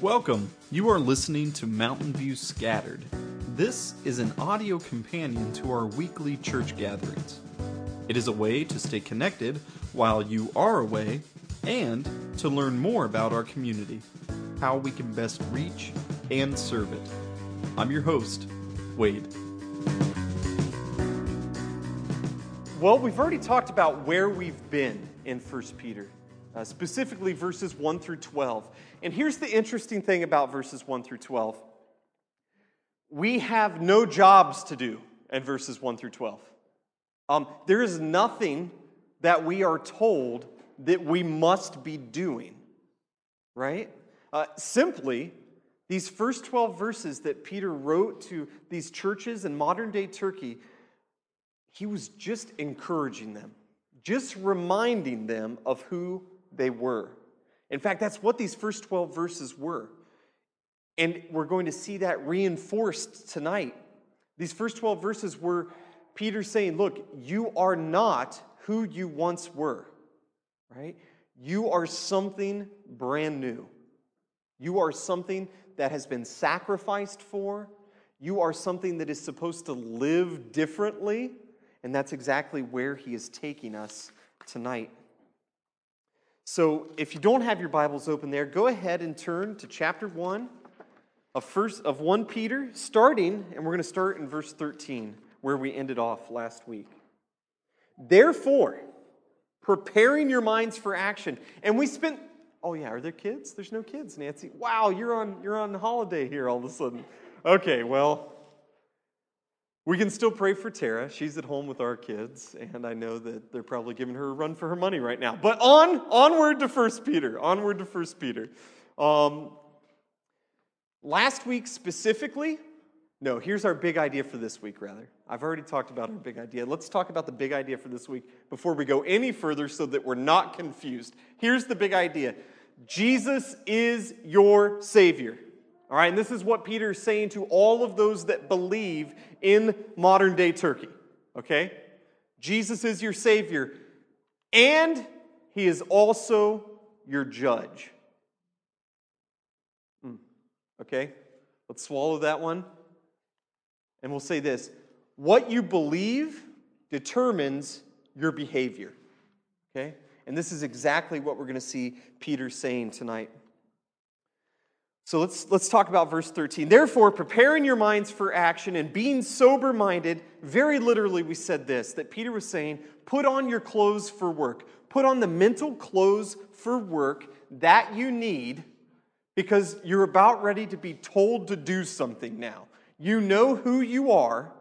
Welcome. You are listening to Mountain View Scattered. This is an audio companion to our weekly church gatherings. It is a way to stay connected while you are away and to learn more about our community, how we can best reach and serve it. I'm your host, Wade. Well, we've already talked about where we've been in 1 Peter, uh, specifically verses 1 through 12. And here's the interesting thing about verses 1 through 12 we have no jobs to do in verses 1 through 12. Um, there is nothing that we are told that we must be doing, right? Uh, simply, these first 12 verses that Peter wrote to these churches in modern day Turkey, he was just encouraging them, just reminding them of who they were. In fact, that's what these first 12 verses were. And we're going to see that reinforced tonight. These first 12 verses were Peter saying, Look, you are not who you once were, right? You are something brand new. You are something that has been sacrificed for. You are something that is supposed to live differently. And that's exactly where he is taking us tonight. So if you don't have your Bibles open there, go ahead and turn to chapter 1 of, first, of 1 Peter, starting, and we're going to start in verse 13, where we ended off last week. Therefore, preparing your minds for action. And we spent, oh yeah, are there kids? There's no kids, Nancy. Wow, you're on, you're on holiday here all of a sudden. Okay, well, we can still pray for Tara. She's at home with our kids, and I know that they're probably giving her a run for her money right now. But on, onward to First Peter. Onward to First Peter. Um, last week specifically, no, here's our big idea for this week, rather. I've already talked about our big idea. Let's talk about the big idea for this week before we go any further so that we're not confused. Here's the big idea Jesus is your Savior. All right, and this is what Peter is saying to all of those that believe in modern day Turkey. Okay? Jesus is your Savior, and He is also your judge. Mm. Okay? Let's swallow that one. And we'll say this what you believe determines your behavior. Okay? And this is exactly what we're going to see Peter saying tonight. So let's, let's talk about verse 13. Therefore, preparing your minds for action and being sober minded, very literally, we said this that Peter was saying, put on your clothes for work. Put on the mental clothes for work that you need because you're about ready to be told to do something now. You know who you are,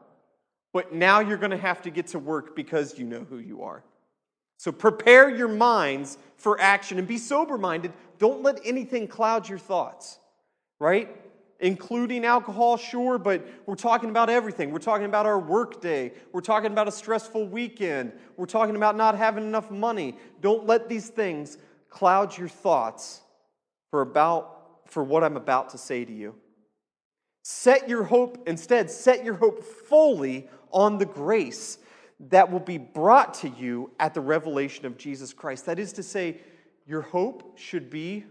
but now you're going to have to get to work because you know who you are. So prepare your minds for action and be sober minded. Don't let anything cloud your thoughts right? Including alcohol, sure, but we're talking about everything. We're talking about our workday. We're talking about a stressful weekend. We're talking about not having enough money. Don't let these things cloud your thoughts for about for what I'm about to say to you. Set your hope instead, set your hope fully on the grace that will be brought to you at the revelation of Jesus Christ. That is to say, your hope should be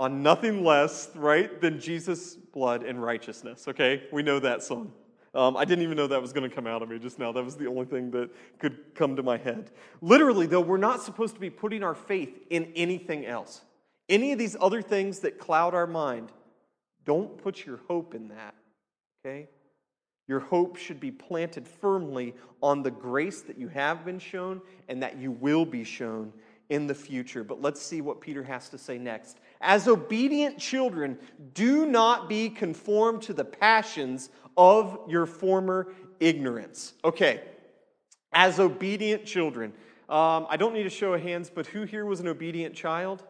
on nothing less, right, than Jesus' blood and righteousness. Okay? We know that song. Um, I didn't even know that was going to come out of me just now. That was the only thing that could come to my head. Literally, though, we're not supposed to be putting our faith in anything else. Any of these other things that cloud our mind, don't put your hope in that. Okay? Your hope should be planted firmly on the grace that you have been shown and that you will be shown in the future. But let's see what Peter has to say next. As obedient children, do not be conformed to the passions of your former ignorance. Okay, as obedient children. Um, I don't need a show of hands, but who here was an obedient child?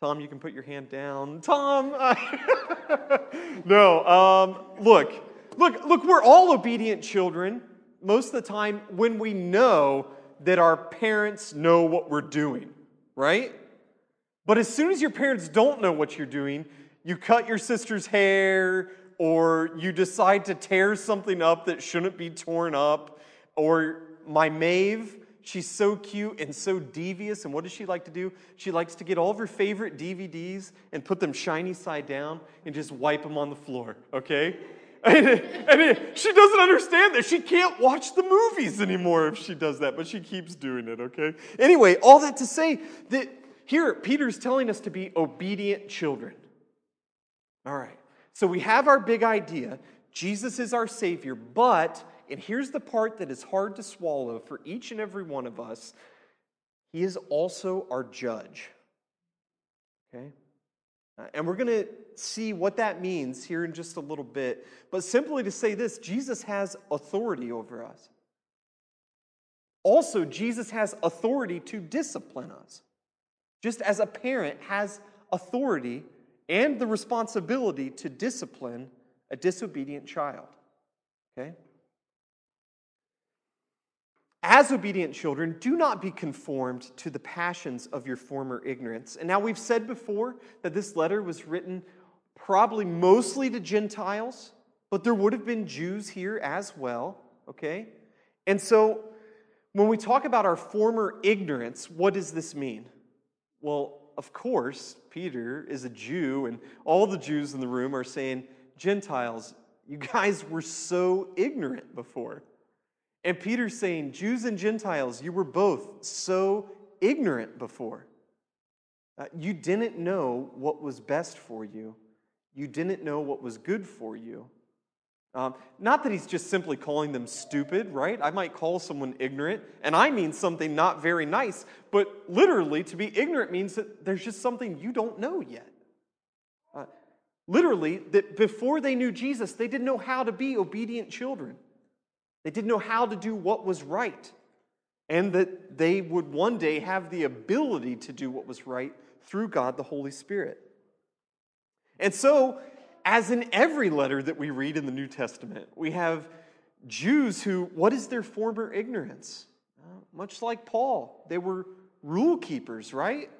Tom, you can put your hand down. Tom, no. Um, look, look, look. We're all obedient children most of the time when we know that our parents know what we're doing, right? But as soon as your parents don't know what you're doing, you cut your sister's hair, or you decide to tear something up that shouldn't be torn up, or my Maeve, She's so cute and so devious. And what does she like to do? She likes to get all of her favorite DVDs and put them shiny side down and just wipe them on the floor, okay? And, and she doesn't understand that. She can't watch the movies anymore if she does that, but she keeps doing it, okay? Anyway, all that to say that here, Peter's telling us to be obedient children. All right. So we have our big idea Jesus is our Savior, but, and here's the part that is hard to swallow for each and every one of us, He is also our judge. Okay? Uh, and we're going to see what that means here in just a little bit. But simply to say this Jesus has authority over us. Also, Jesus has authority to discipline us. Just as a parent has authority and the responsibility to discipline a disobedient child. Okay? As obedient children, do not be conformed to the passions of your former ignorance. And now we've said before that this letter was written probably mostly to Gentiles, but there would have been Jews here as well. Okay? And so when we talk about our former ignorance, what does this mean? Well, of course, Peter is a Jew, and all the Jews in the room are saying, Gentiles, you guys were so ignorant before. And Peter's saying, Jews and Gentiles, you were both so ignorant before. Uh, you didn't know what was best for you, you didn't know what was good for you. Um, not that he's just simply calling them stupid, right? I might call someone ignorant, and I mean something not very nice, but literally, to be ignorant means that there's just something you don't know yet. Uh, literally, that before they knew Jesus, they didn't know how to be obedient children. They didn't know how to do what was right, and that they would one day have the ability to do what was right through God the Holy Spirit. And so, as in every letter that we read in the New Testament, we have Jews who, what is their former ignorance? Much like Paul, they were rule keepers, right?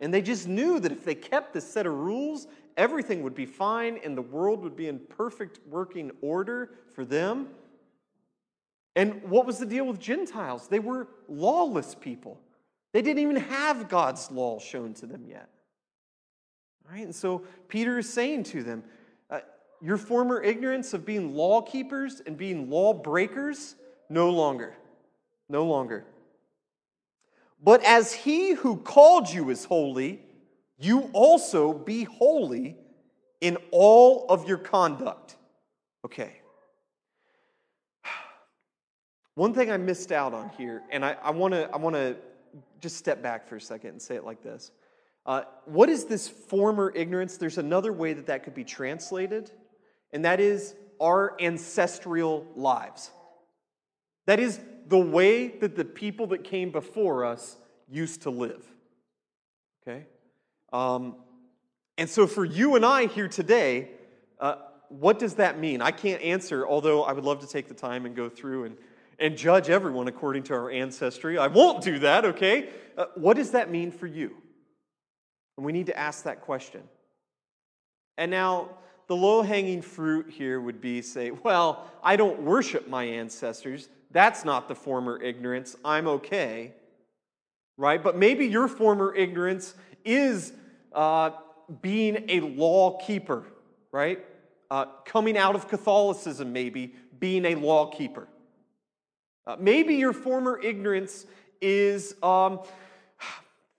And they just knew that if they kept this set of rules, everything would be fine and the world would be in perfect working order for them. And what was the deal with Gentiles? They were lawless people. They didn't even have God's law shown to them yet. Right? And so Peter is saying to them, Your former ignorance of being law keepers and being law breakers, no longer. No longer. But as he who called you is holy, you also be holy in all of your conduct. Okay. One thing I missed out on here, and I, I want to I wanna just step back for a second and say it like this. Uh, what is this former ignorance? There's another way that that could be translated, and that is our ancestral lives. That is the way that the people that came before us used to live. Okay? Um, and so for you and I here today, uh, what does that mean? I can't answer, although I would love to take the time and go through and, and judge everyone according to our ancestry. I won't do that, okay? Uh, what does that mean for you? And we need to ask that question. And now, the low hanging fruit here would be say, well, I don't worship my ancestors. That's not the former ignorance. I'm okay. Right? But maybe your former ignorance is uh, being a law keeper, right? Uh, coming out of Catholicism, maybe, being a law keeper. Uh, maybe your former ignorance is um,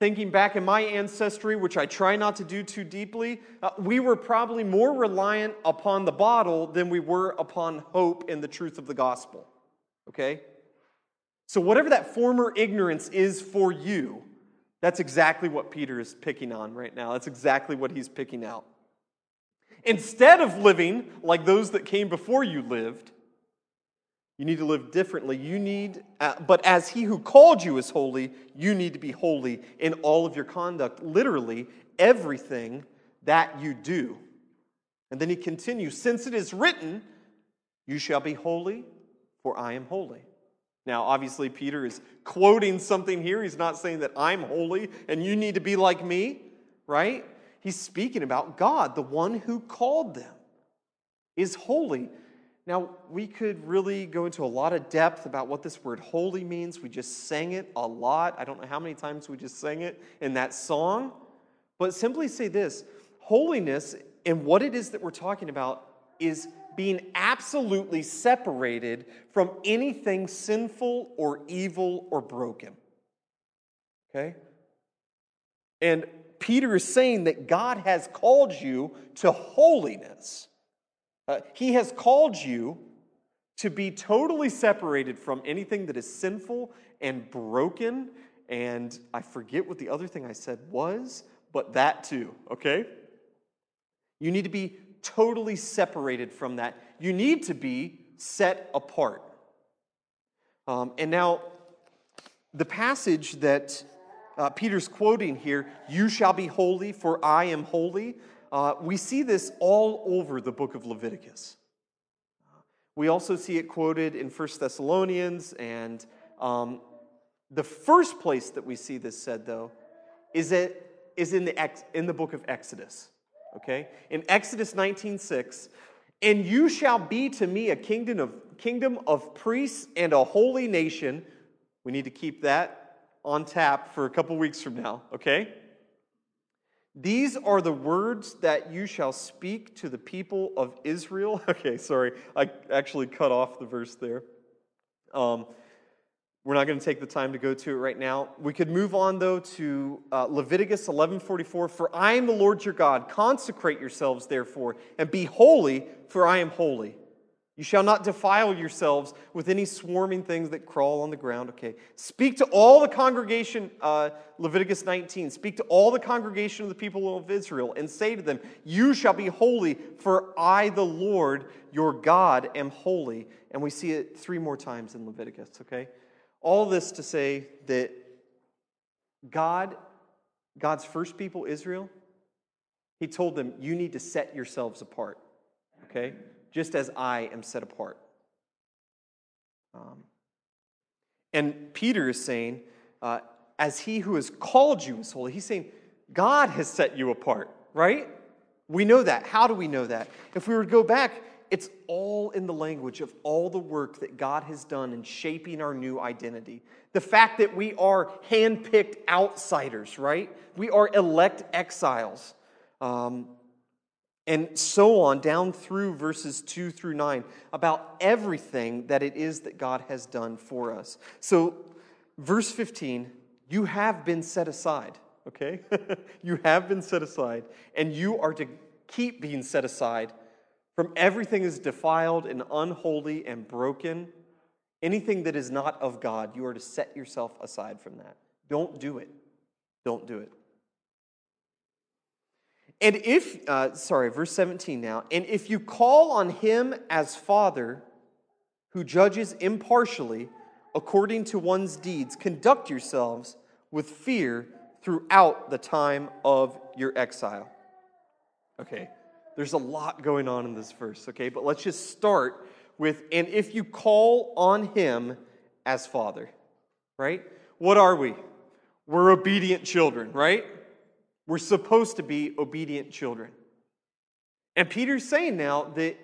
thinking back in my ancestry, which I try not to do too deeply, uh, we were probably more reliant upon the bottle than we were upon hope and the truth of the gospel. Okay? So, whatever that former ignorance is for you, that's exactly what Peter is picking on right now. That's exactly what he's picking out. Instead of living like those that came before you lived, you need to live differently. You need, uh, but as he who called you is holy, you need to be holy in all of your conduct, literally everything that you do. And then he continues, since it is written, you shall be holy, for I am holy. Now, obviously, Peter is quoting something here. He's not saying that I'm holy and you need to be like me, right? He's speaking about God, the one who called them is holy. Now, we could really go into a lot of depth about what this word holy means. We just sang it a lot. I don't know how many times we just sang it in that song. But simply say this holiness and what it is that we're talking about is being absolutely separated from anything sinful or evil or broken. Okay? And Peter is saying that God has called you to holiness. Uh, he has called you to be totally separated from anything that is sinful and broken. And I forget what the other thing I said was, but that too, okay? You need to be totally separated from that. You need to be set apart. Um, and now, the passage that uh, Peter's quoting here, you shall be holy, for I am holy. Uh, we see this all over the book of Leviticus. We also see it quoted in 1 Thessalonians, and um, the first place that we see this said, though, is, it, is in, the, in the book of Exodus. Okay? In Exodus 19:6, and you shall be to me a kingdom of, kingdom of priests and a holy nation. We need to keep that on tap for a couple weeks from now, okay? These are the words that you shall speak to the people of Israel. Okay, sorry, I actually cut off the verse there. Um, we're not going to take the time to go to it right now. We could move on though to uh, Leviticus 11:44. For I am the Lord your God. Consecrate yourselves therefore and be holy, for I am holy. You shall not defile yourselves with any swarming things that crawl on the ground. Okay. Speak to all the congregation, uh, Leviticus 19. Speak to all the congregation of the people of Israel and say to them, You shall be holy, for I, the Lord your God, am holy. And we see it three more times in Leviticus, okay? All this to say that God, God's first people, Israel, He told them, You need to set yourselves apart, okay? Just as I am set apart. Um, and Peter is saying, uh, as he who has called you is holy, he's saying, God has set you apart, right? We know that. How do we know that? If we were to go back, it's all in the language of all the work that God has done in shaping our new identity. The fact that we are handpicked outsiders, right? We are elect exiles. Um, and so on down through verses 2 through 9 about everything that it is that God has done for us. So, verse 15, you have been set aside, okay? you have been set aside, and you are to keep being set aside from everything is defiled and unholy and broken. Anything that is not of God, you are to set yourself aside from that. Don't do it. Don't do it. And if, uh, sorry, verse 17 now, and if you call on him as Father, who judges impartially according to one's deeds, conduct yourselves with fear throughout the time of your exile. Okay, there's a lot going on in this verse, okay, but let's just start with, and if you call on him as Father, right? What are we? We're obedient children, right? We're supposed to be obedient children. And Peter's saying now that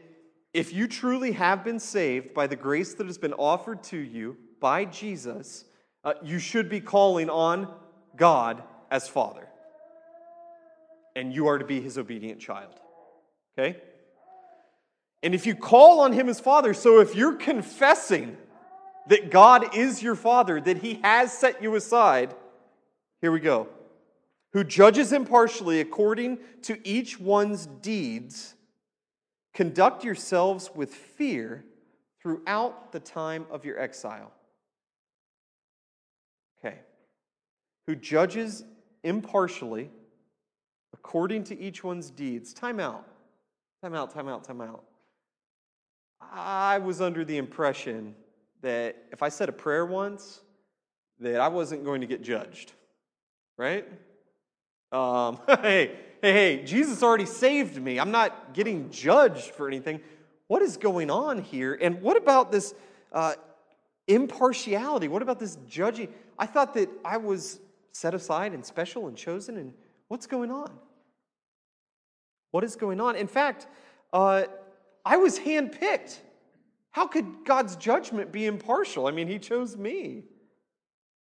if you truly have been saved by the grace that has been offered to you by Jesus, uh, you should be calling on God as Father. And you are to be his obedient child. Okay? And if you call on him as Father, so if you're confessing that God is your Father, that he has set you aside, here we go who judges impartially according to each one's deeds, conduct yourselves with fear throughout the time of your exile. Okay. Who judges impartially according to each one's deeds. Time out. Time out, time out, time out. I was under the impression that if I said a prayer once, that I wasn't going to get judged. Right? Um, hey, hey, hey, Jesus already saved me. I'm not getting judged for anything. What is going on here? And what about this uh, impartiality? What about this judging? I thought that I was set aside and special and chosen, and what's going on? What is going on? In fact, uh, I was handpicked. How could God's judgment be impartial? I mean, He chose me.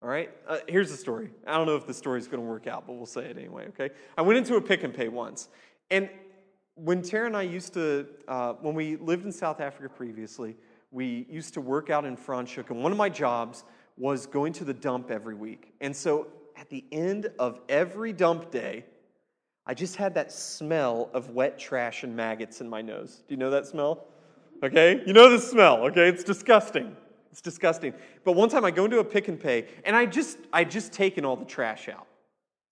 All right, uh, here's the story. I don't know if the story's going to work out, but we'll say it anyway, okay? I went into a Pick n Pay once, and when Tara and I used to, uh, when we lived in South Africa previously, we used to work out in Franschhoek, and one of my jobs was going to the dump every week. And so at the end of every dump day, I just had that smell of wet trash and maggots in my nose. Do you know that smell? Okay? You know the smell, okay? It's disgusting. It's disgusting. But one time I go into a Pick n Pay and I just I just taken all the trash out.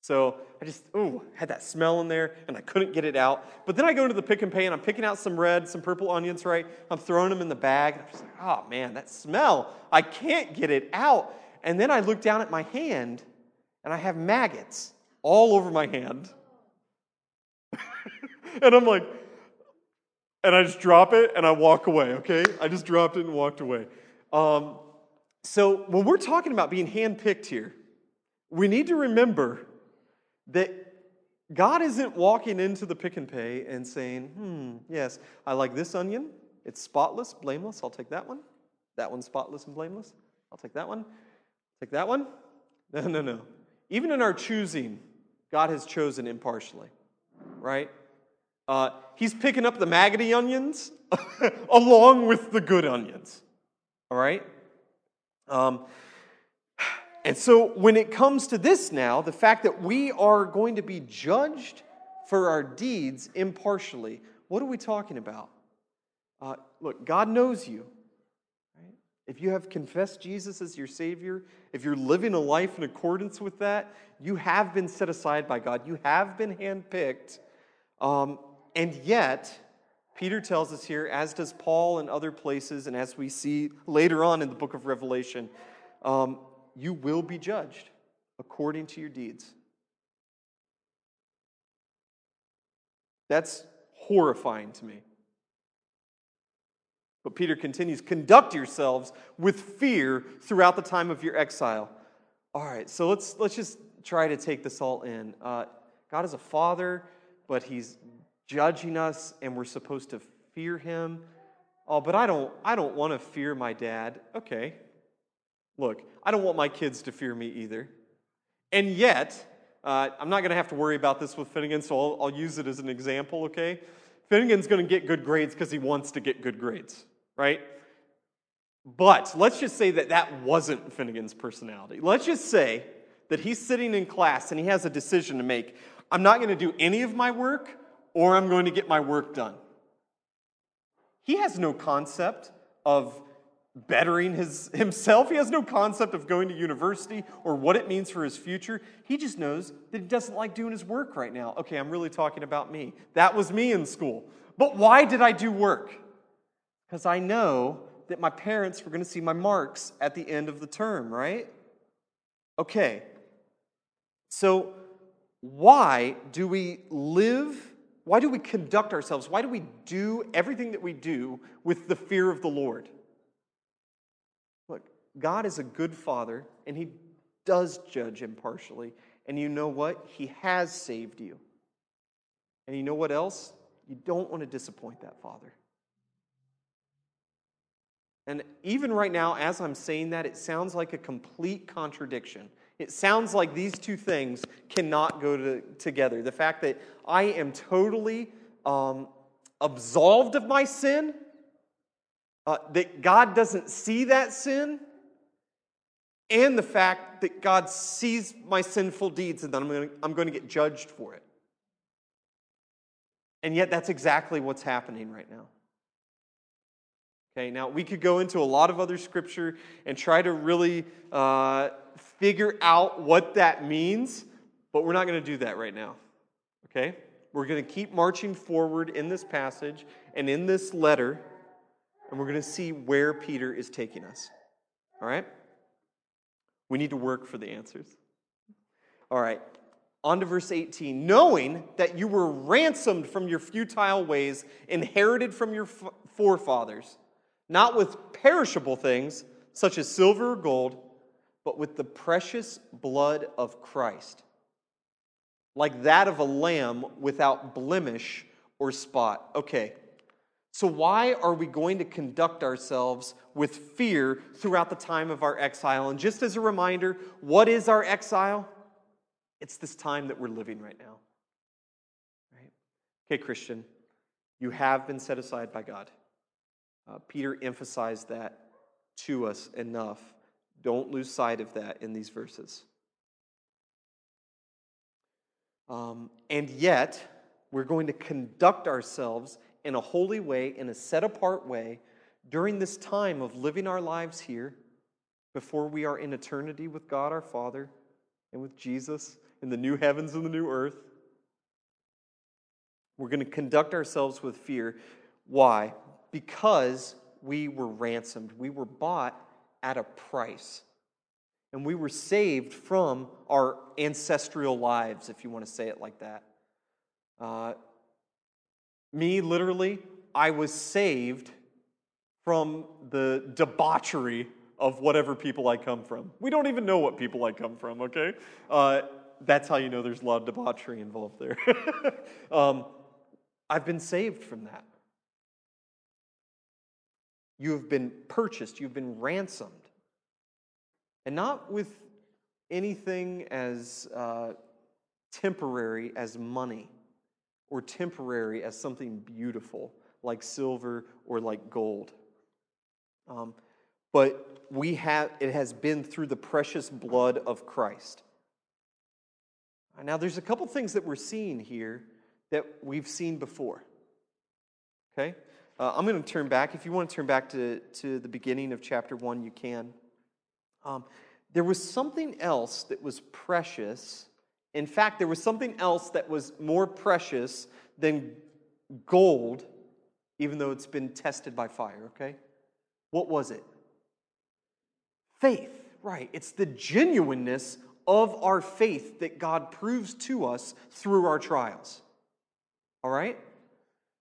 So I just ooh had that smell in there and I couldn't get it out. But then I go into the Pick n Pay and I'm picking out some red, some purple onions, right? I'm throwing them in the bag. And I'm just like, oh man, that smell. I can't get it out. And then I look down at my hand and I have maggots all over my hand. and I'm like, and I just drop it and I walk away, okay? I just dropped it and walked away. Um, so when we're talking about being handpicked here, we need to remember that God isn't walking into the Pick n Pay and saying, hmm, yes, I like this onion. It's spotless, blameless. I'll take that one. That one's spotless and blameless. I'll take that one. Take that one. No, no, no. Even in our choosing, God has chosen impartially, right? Uh, he's picking up the maggoty onions along with the good onions. All right? Um, and so when it comes to this now, the fact that we are going to be judged for our deeds impartially, what are we talking about? Uh, look, God knows you. Right? If you have confessed Jesus as your Savior, if you're living a life in accordance with that, you have been set aside by God. You have been handpicked. Um, and yet, Peter tells us here, as does Paul in other places, and as we see later on in the book of Revelation, um, you will be judged according to your deeds. That's horrifying to me. But Peter continues conduct yourselves with fear throughout the time of your exile. All right, so let's, let's just try to take this all in. Uh, God is a father, but he's judging us and we're supposed to fear him. Oh, but I don't I don't want to fear my dad. Okay. Look, I don't want my kids to fear me either. And yet, uh, I'm not going to have to worry about this with Finnegan, so I'll, I'll use it as an example, okay? Finnegan's going to get good grades because he wants to get good grades, right? But let's just say that that wasn't Finnegan's personality. Let's just say that he's sitting in class and he has a decision to make. I'm not going to do any of my work or I'm going to get my work done. He has no concept of bettering his, himself. He has no concept of going to university or what it means for his future. He just knows that he doesn't like doing his work right now. Okay, I'm really talking about me. That was me in school. But why did I do work? Because I know that my parents were going to see my marks at the end of the term, right? Okay. So, why do we live why do we conduct ourselves? Why do we do everything that we do with the fear of the Lord? Look, God is a good father, and He does judge impartially. And you know what? He has saved you. And you know what else? You don't want to disappoint that father. And even right now, as I'm saying that, it sounds like a complete contradiction. It sounds like these two things cannot go to, together. The fact that I am totally um, absolved of my sin, uh, that God doesn't see that sin, and the fact that God sees my sinful deeds and that I'm going, to, I'm going to get judged for it. And yet, that's exactly what's happening right now. Okay, now we could go into a lot of other scripture and try to really uh, figure out what that means, but we're not going to do that right now. Okay? We're going to keep marching forward in this passage and in this letter, and we're going to see where Peter is taking us. All right? We need to work for the answers. All right. On to verse 18. Knowing that you were ransomed from your futile ways, inherited from your forefathers not with perishable things such as silver or gold, but with the precious blood of Christ, like that of a lamb without blemish or spot. Okay, So, why are we going to conduct ourselves with fear throughout the time of our exile? And just as a reminder, what is our exile? It's this time that we're living right now. Right? Okay, Christian, you have been set aside by God. Uh, Peter emphasized that to us enough. Don't lose sight of that in these verses. Um, and yet, we're going to conduct ourselves in a holy way, in a set apart way, during this time of living our lives here before we are in eternity with God our Father and with Jesus in the new heavens and the new earth. We're going to conduct ourselves with fear. Why? Because we were ransomed. We were bought at a price. And we were saved from our ancestral lives, if you want to say it like that. Uh, me, literally, I was saved from the debauchery of whatever people I come from. We don't even know what people I come from, okay? Uh, that's how you know there's a lot of debauchery involved there. um, I've been saved from that. You have been purchased, you've been ransomed. And not with anything as uh, temporary as money or temporary as something beautiful like silver or like gold. Um, but we have, it has been through the precious blood of Christ. Now, there's a couple things that we're seeing here that we've seen before. Okay? Uh, I'm going to turn back. If you want to turn back to, to the beginning of chapter 1, you can. Um, there was something else that was precious. In fact, there was something else that was more precious than gold, even though it's been tested by fire, okay? What was it? Faith, right. It's the genuineness of our faith that God proves to us through our trials. All right?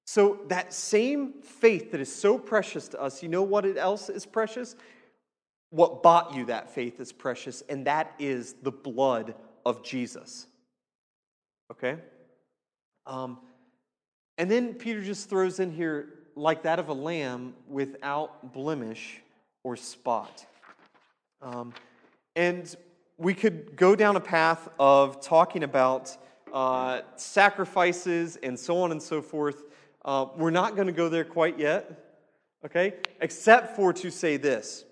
So, that same faith that is so precious to us, you know what else is precious? What bought you that faith is precious, and that is the blood of Jesus. Okay? Um, and then Peter just throws in here, like that of a lamb without blemish or spot. Um, and we could go down a path of talking about uh, sacrifices and so on and so forth. Uh, we're not going to go there quite yet, okay? Except for to say this.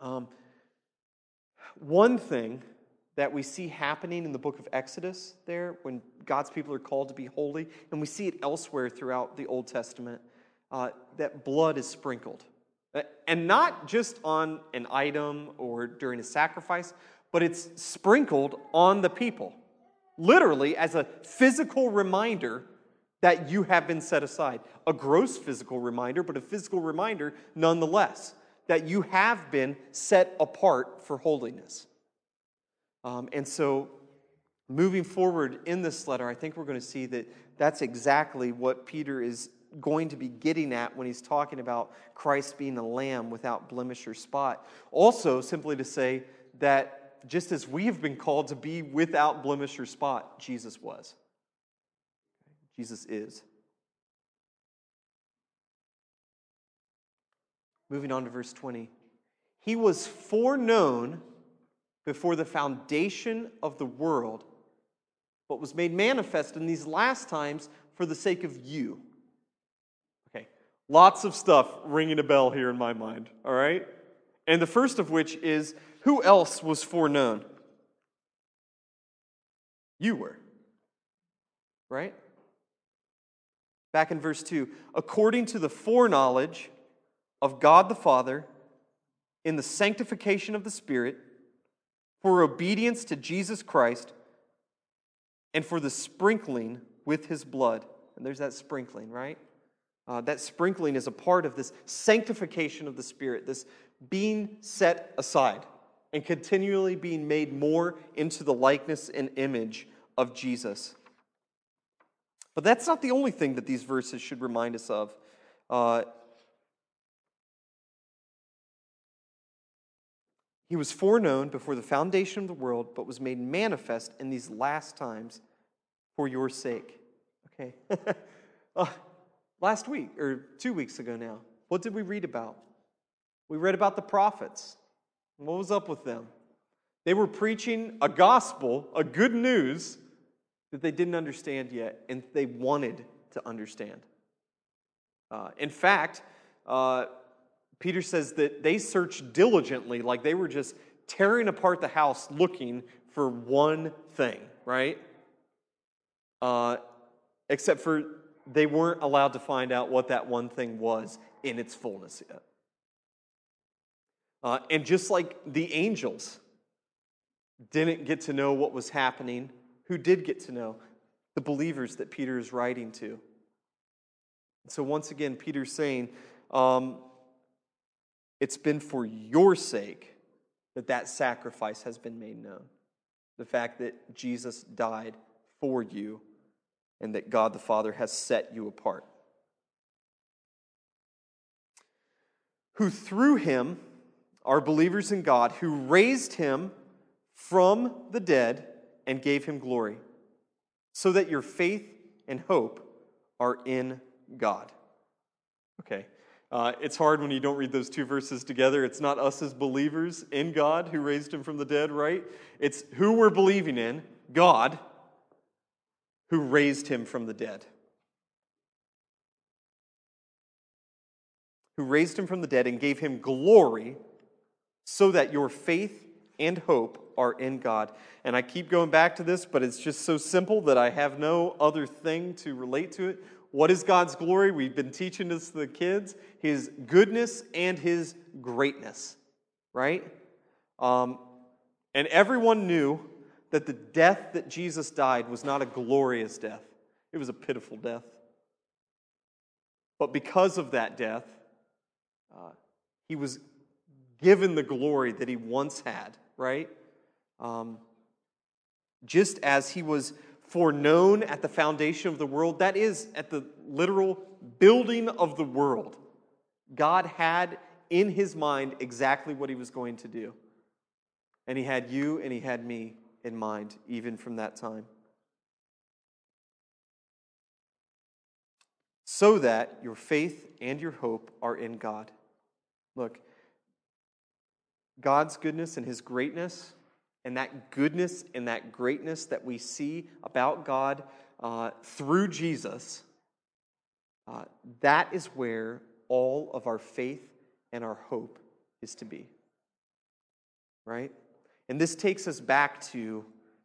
Um, one thing that we see happening in the book of Exodus, there, when God's people are called to be holy, and we see it elsewhere throughout the Old Testament, uh, that blood is sprinkled. Uh, and not just on an item or during a sacrifice, but it's sprinkled on the people, literally as a physical reminder that you have been set aside. A gross physical reminder, but a physical reminder nonetheless that you have been set apart for holiness. Um, and so, moving forward in this letter, I think we're going to see that that's exactly what Peter is going to be getting at when he's talking about Christ being a lamb without blemish or spot. Also, simply to say that just as we have been called to be without blemish or spot, Jesus was. Jesus is. Moving on to verse 20. He was foreknown before the foundation of the world, but was made manifest in these last times for the sake of you. Okay, lots of stuff ringing a bell here in my mind, all right? And the first of which is who else was foreknown? You were. Right? Back in verse 2 according to the foreknowledge of God the Father, in the sanctification of the Spirit, for obedience to Jesus Christ, and for the sprinkling with his blood. And there's that sprinkling, right? Uh, that sprinkling is a part of this sanctification of the Spirit, this being set aside and continually being made more into the likeness and image of Jesus. But that's not the only thing that these verses should remind us of. Uh, he was foreknown before the foundation of the world, but was made manifest in these last times for your sake. Okay. uh, last week or two weeks ago now. What did we read about? We read about the prophets. What was up with them? They were preaching a gospel, a good news that they didn't understand yet, and they wanted to understand. Uh, in fact, uh, Peter says that they searched diligently, like they were just tearing apart the house looking for one thing, right? Uh, except for they weren't allowed to find out what that one thing was in its fullness yet. Uh, and just like the angels didn't get to know what was happening, who did get to know? The believers that Peter is writing to. So, once again, Peter's saying, um, it's been for your sake that that sacrifice has been made known. The fact that Jesus died for you and that God the Father has set you apart. Who through him are believers in God, who raised him from the dead and gave him glory, so that your faith and hope are in God. Okay. Uh, it's hard when you don't read those two verses together. It's not us as believers in God who raised him from the dead, right? It's who we're believing in, God, who raised him from the dead. Who raised him from the dead and gave him glory so that your faith and hope are in God. And I keep going back to this, but it's just so simple that I have no other thing to relate to it. What is God's glory? We've been teaching this to the kids His goodness and His greatness, right? Um, and everyone knew that the death that Jesus died was not a glorious death, it was a pitiful death. But because of that death, uh, he was given the glory that he once had, right? Um, just as he was foreknown at the foundation of the world, that is, at the literal building of the world, God had in his mind exactly what he was going to do. And he had you and he had me in mind, even from that time. So that your faith and your hope are in God. Look, God's goodness and his greatness, and that goodness and that greatness that we see about God uh, through Jesus, uh, that is where all of our faith and our hope is to be. Right? And this takes us back to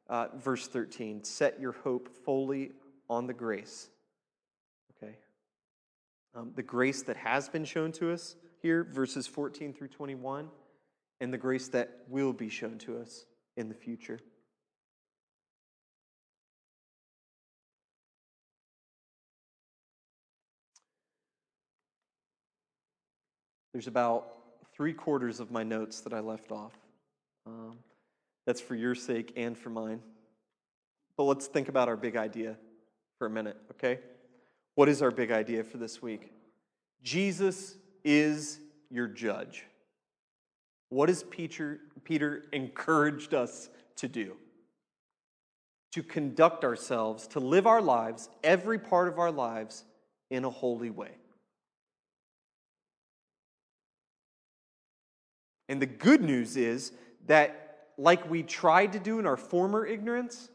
uh, verse 13 set your hope fully on the grace. Okay? Um, the grace that has been shown to us here, verses 14 through 21, and the grace that will be shown to us in the future. There's about three quarters of my notes that I left off. Um, that's for your sake and for mine. But let's think about our big idea for a minute, okay? What is our big idea for this week? Jesus is your judge. What has Peter, Peter encouraged us to do? To conduct ourselves, to live our lives, every part of our lives, in a holy way. And the good news is that like we tried to do in our former ignorance,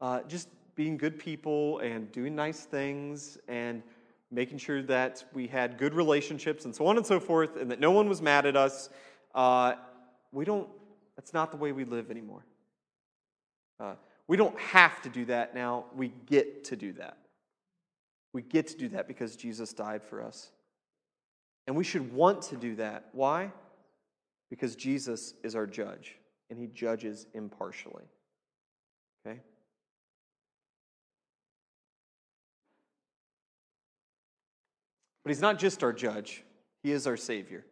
uh, just being good people and doing nice things and making sure that we had good relationships and so on and so forth, and that no one was mad at us. Uh, we don't, that's not the way we live anymore. Uh, we don't have to do that now. We get to do that. We get to do that because Jesus died for us. And we should want to do that. Why? Because Jesus is our judge and he judges impartially. Okay? But he's not just our judge, he is our Savior.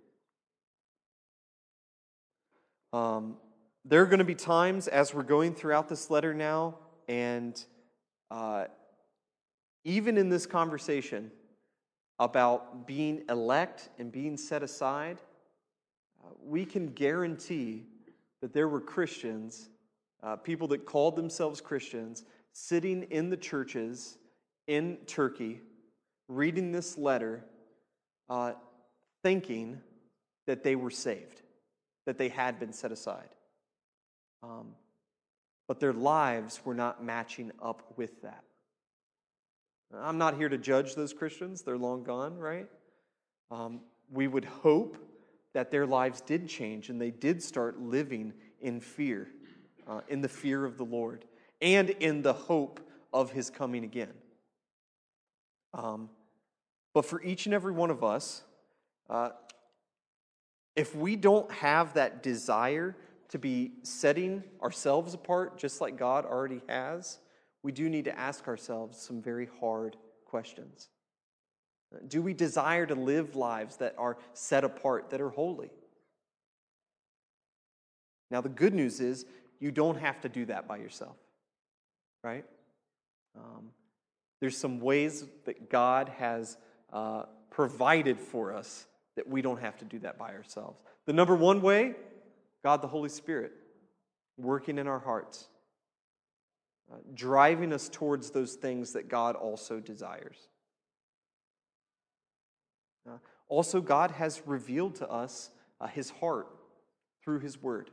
Um, there are going to be times as we're going throughout this letter now, and uh, even in this conversation about being elect and being set aside, uh, we can guarantee that there were Christians, uh, people that called themselves Christians, sitting in the churches in Turkey, reading this letter uh, thinking that they were saved, that they had been set aside. Um, but their lives were not matching up with that. I'm not here to judge those Christians, they're long gone, right? Um, we would hope that their lives did change and they did start living in fear, uh, in the fear of the Lord, and in the hope of his coming again. Um, but for each and every one of us, uh, if we don't have that desire to be setting ourselves apart, just like God already has, we do need to ask ourselves some very hard questions. Do we desire to live lives that are set apart, that are holy? Now, the good news is you don't have to do that by yourself, right? Um, there's some ways that God has uh, provided for us that we don't have to do that by ourselves. The number one way, God the Holy Spirit working in our hearts, uh, driving us towards those things that God also desires. Uh, also, God has revealed to us uh, his heart through his word.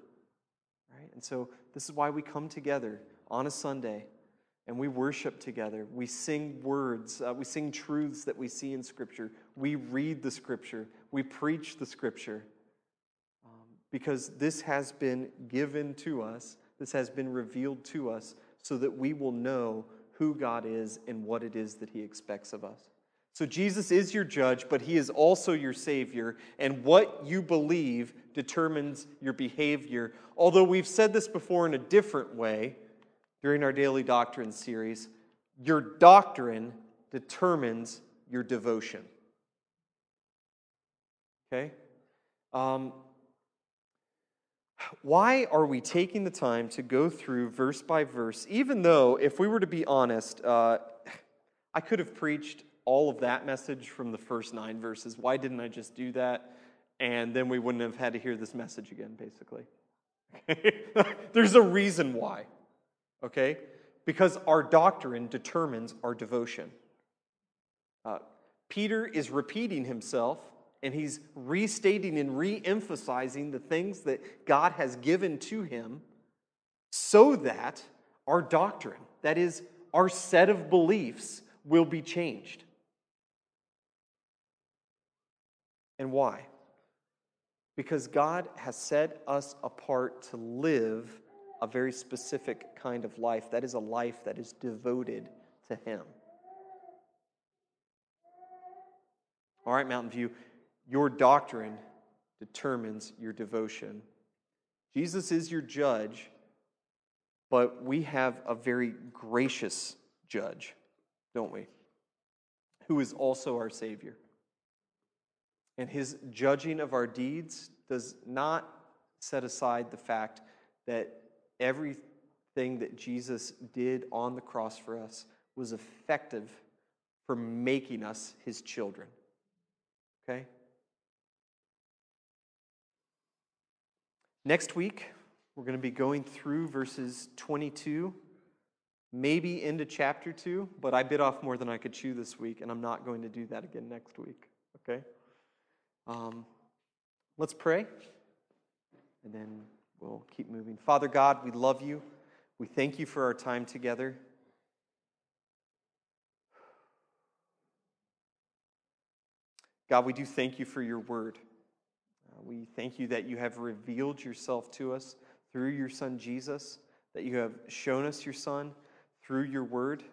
Right? And so, this is why we come together on a Sunday and we worship together. We sing words, uh, we sing truths that we see in Scripture. We read the Scripture, we preach the Scripture. Um, because this has been given to us, this has been revealed to us, so that we will know who God is and what it is that He expects of us. So, Jesus is your judge, but He is also your Savior, and what you believe determines your behavior. Although we've said this before in a different way, during our daily doctrine series, your doctrine determines your devotion. Okay? Um, why are we taking the time to go through verse by verse, even though, if we were to be honest, uh, I could have preached all of that message from the first nine verses. Why didn't I just do that? And then we wouldn't have had to hear this message again, basically. There's a reason why okay? Because our doctrine determines our devotion. Uh, Peter is repeating himself and he's restating and re emphasizing the things that God has given to him so that our doctrine, that is, our set of beliefs, will be changed. And why? Because God has set us apart to live a very specific kind of life. That is a life that is devoted to Him. All right, Mountain View, your doctrine determines your devotion. Jesus is your judge, but we have a very gracious judge, don't we? Who is also our Savior. And his judging of our deeds does not set aside the fact that everything that Jesus did on the cross for us was effective for making us his children. Okay? Next week, we're going to be going through verses 22, maybe into chapter 2, but I bit off more than I could chew this week, and I'm not going to do that again next week. Okay? Um, let's pray, and then we'll keep moving. Father God, we love you. We thank you for our time together. God, we do thank you for your word. Uh, we thank you that you have revealed yourself to us through your son Jesus, that you have shown us your son through your word,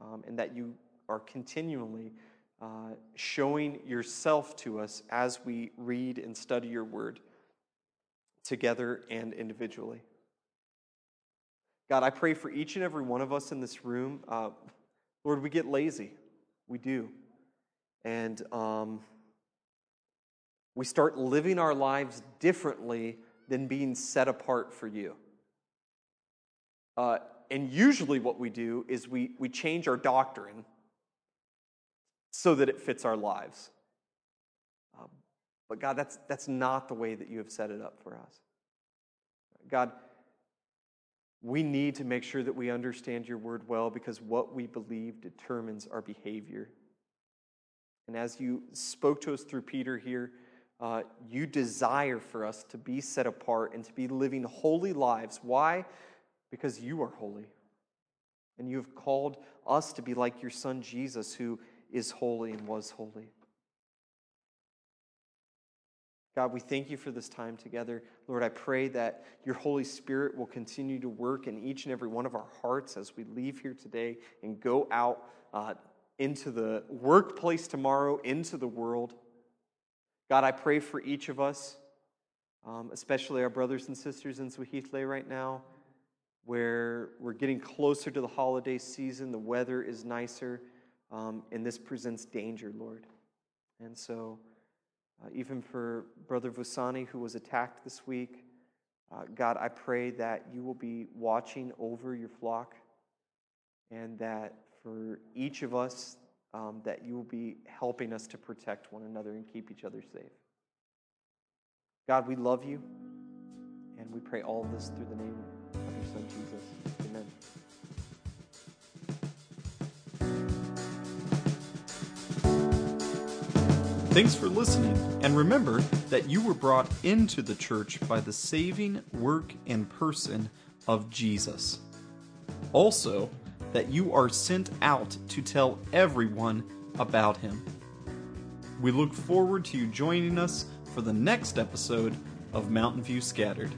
um, and that you are continually uh, showing yourself to us as we read and study your word together and individually. God, I pray for each and every one of us in this room. Uh, Lord, we get lazy. We do. And um, we start living our lives differently than being set apart for you. Uh, and usually, what we do is we, we change our doctrine so that it fits our lives. But God, that's, that's not the way that you have set it up for us. God, we need to make sure that we understand your word well because what we believe determines our behavior. And as you spoke to us through Peter here, uh, you desire for us to be set apart and to be living holy lives. Why? Because you are holy. And you have called us to be like your son Jesus, who is holy and was holy. God, we thank you for this time together. Lord, I pray that your Holy Spirit will continue to work in each and every one of our hearts as we leave here today and go out uh, into the workplace tomorrow, into the world. God, I pray for each of us, um, especially our brothers and sisters in Swahili right now, where we're getting closer to the holiday season. The weather is nicer, um, and this presents danger, Lord. And so, uh, even for Brother Vusani, who was attacked this week. Uh, God, I pray that you will be watching over your flock and that for each of us, um, that you will be helping us to protect one another and keep each other safe. God, we love you, and we pray all this through the name of your Son, Jesus. Amen. Thanks for listening, and remember that you were brought into the church by the saving work and person of Jesus. Also, that you are sent out to tell everyone about him. We look forward to you joining us for the next episode of Mountain View Scattered.